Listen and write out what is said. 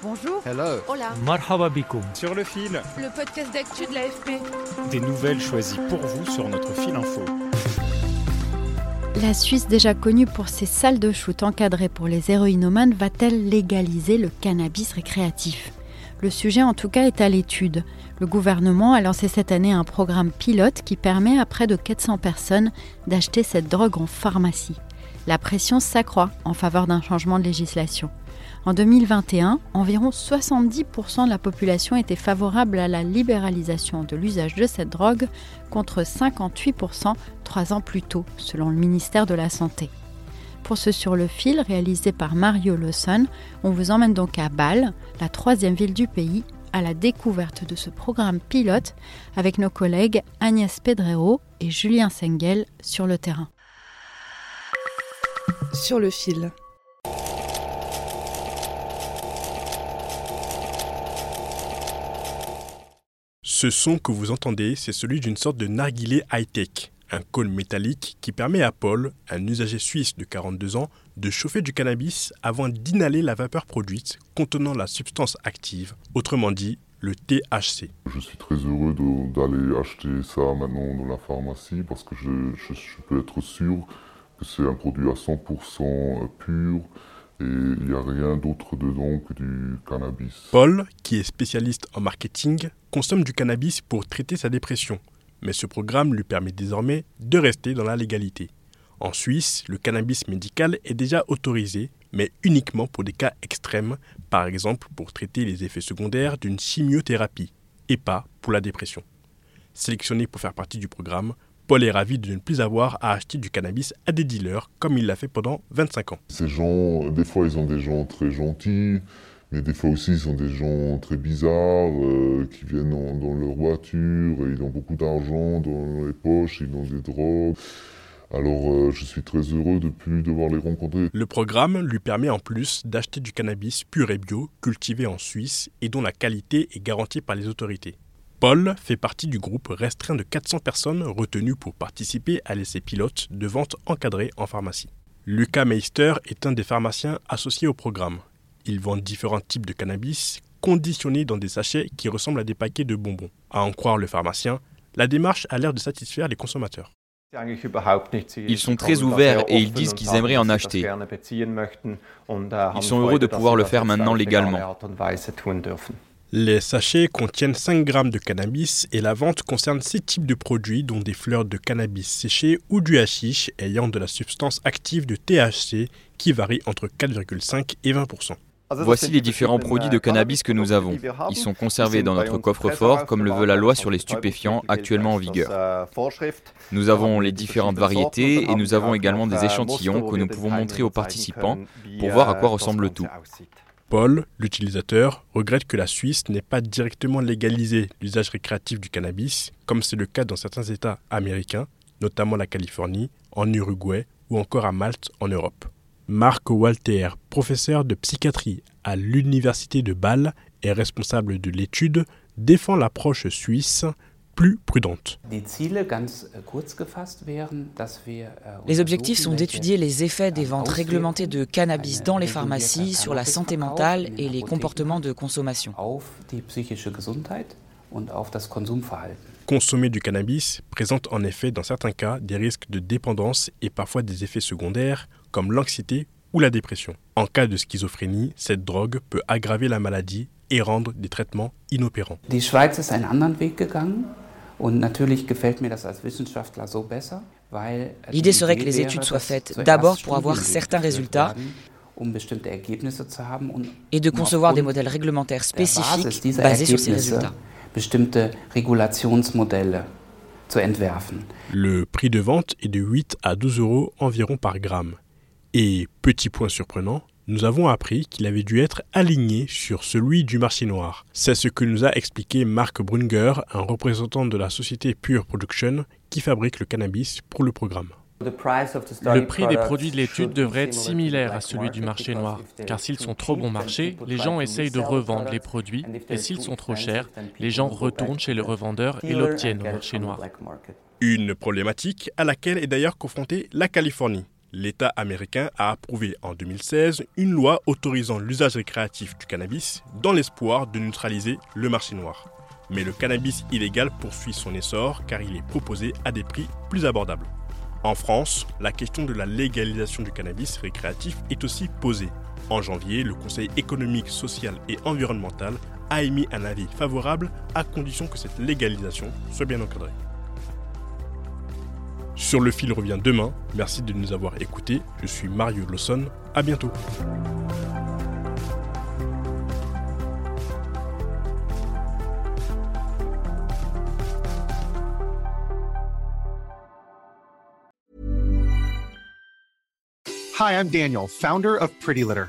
Bonjour. Hello. Hola. Marhaba bikoum. Sur le fil. Le podcast d'actu de l'AFP. Des nouvelles choisies pour vous sur notre fil info. La Suisse, déjà connue pour ses salles de shoot encadrées pour les héroïnomanes, va-t-elle légaliser le cannabis récréatif? Le sujet, en tout cas, est à l'étude. Le gouvernement a lancé cette année un programme pilote qui permet à près de 400 personnes d'acheter cette drogue en pharmacie. La pression s'accroît en faveur d'un changement de législation. En 2021, environ 70% de la population était favorable à la libéralisation de l'usage de cette drogue contre 58% trois ans plus tôt, selon le ministère de la Santé. Pour ce sur le fil, réalisé par Mario Lawson, on vous emmène donc à Bâle, la troisième ville du pays, à la découverte de ce programme pilote avec nos collègues Agnès Pedrero et Julien Sengel sur le terrain. Sur le fil. Ce son que vous entendez, c'est celui d'une sorte de narguilé high-tech, un cône métallique qui permet à Paul, un usager suisse de 42 ans, de chauffer du cannabis avant d'inhaler la vapeur produite contenant la substance active, autrement dit le THC. Je suis très heureux d'aller acheter ça maintenant dans la pharmacie parce que je, je, je peux être sûr c'est un produit à 100% pur et il n'y a rien d'autre dedans que du cannabis. Paul, qui est spécialiste en marketing, consomme du cannabis pour traiter sa dépression, mais ce programme lui permet désormais de rester dans la légalité. En Suisse, le cannabis médical est déjà autorisé, mais uniquement pour des cas extrêmes, par exemple pour traiter les effets secondaires d'une chimiothérapie, et pas pour la dépression. Sélectionné pour faire partie du programme, Paul est ravi de ne plus avoir à acheter du cannabis à des dealers comme il l'a fait pendant 25 ans. Ces gens, des fois, ils ont des gens très gentils, mais des fois aussi, ils sont des gens très bizarres euh, qui viennent en, dans leur voiture et ils ont beaucoup d'argent dans les poches, ils ont des drogues. Alors, euh, je suis très heureux de plus devoir les rencontrer. Le programme lui permet en plus d'acheter du cannabis pur et bio, cultivé en Suisse et dont la qualité est garantie par les autorités. Paul fait partie du groupe restreint de 400 personnes retenues pour participer à l'essai pilote de vente encadrée en pharmacie. Lucas Meister est un des pharmaciens associés au programme. Il vend différents types de cannabis conditionnés dans des sachets qui ressemblent à des paquets de bonbons. À en croire le pharmacien, la démarche a l'air de satisfaire les consommateurs. Ils sont très ouverts et ils disent qu'ils aimeraient en acheter. Ils sont heureux de pouvoir le faire maintenant légalement. Les sachets contiennent 5 grammes de cannabis et la vente concerne 6 types de produits dont des fleurs de cannabis séchées ou du hashish ayant de la substance active de THC qui varie entre 4,5 et 20% Voici les différents produits de cannabis que nous avons. Ils sont conservés dans notre coffre-fort comme le veut la loi sur les stupéfiants actuellement en vigueur. Nous avons les différentes variétés et nous avons également des échantillons que nous pouvons montrer aux participants pour voir à quoi ressemble tout. Paul, l'utilisateur, regrette que la Suisse n'ait pas directement légalisé l'usage récréatif du cannabis, comme c'est le cas dans certains États américains, notamment la Californie, en Uruguay ou encore à Malte en Europe. Marc Walter, professeur de psychiatrie à l'Université de Bâle et responsable de l'étude, défend l'approche suisse plus prudente. Les objectifs sont d'étudier les effets des ventes réglementées de cannabis dans les pharmacies sur la santé mentale et les comportements de consommation. Consommer du cannabis présente en effet dans certains cas des risques de dépendance et parfois des effets secondaires comme l'anxiété ou la dépression. En cas de schizophrénie, cette drogue peut aggraver la maladie et rendre des traitements inopérants. L'idée serait que les études soient faites d'abord pour avoir certains résultats et de concevoir des modèles réglementaires spécifiques basés sur ces résultats. Le prix de vente est de 8 à 12 euros environ par gramme. Et petit point surprenant, nous avons appris qu'il avait dû être aligné sur celui du marché noir. C'est ce que nous a expliqué Marc Brunger, un représentant de la société Pure Production qui fabrique le cannabis pour le programme. Le prix des produits de l'étude devrait être similaire à celui du marché noir, car s'ils sont trop bon marché, les gens essayent de revendre les produits, et s'ils sont trop chers, les gens retournent chez le revendeur et l'obtiennent au marché noir. Une problématique à laquelle est d'ailleurs confrontée la Californie. L'État américain a approuvé en 2016 une loi autorisant l'usage récréatif du cannabis dans l'espoir de neutraliser le marché noir. Mais le cannabis illégal poursuit son essor car il est proposé à des prix plus abordables. En France, la question de la légalisation du cannabis récréatif est aussi posée. En janvier, le Conseil économique, social et environnemental a émis un avis favorable à condition que cette légalisation soit bien encadrée. Sur le fil revient demain. Merci de nous avoir écoutés. Je suis Mario Lawson. À bientôt. Hi, I'm Daniel, founder of Pretty Litter.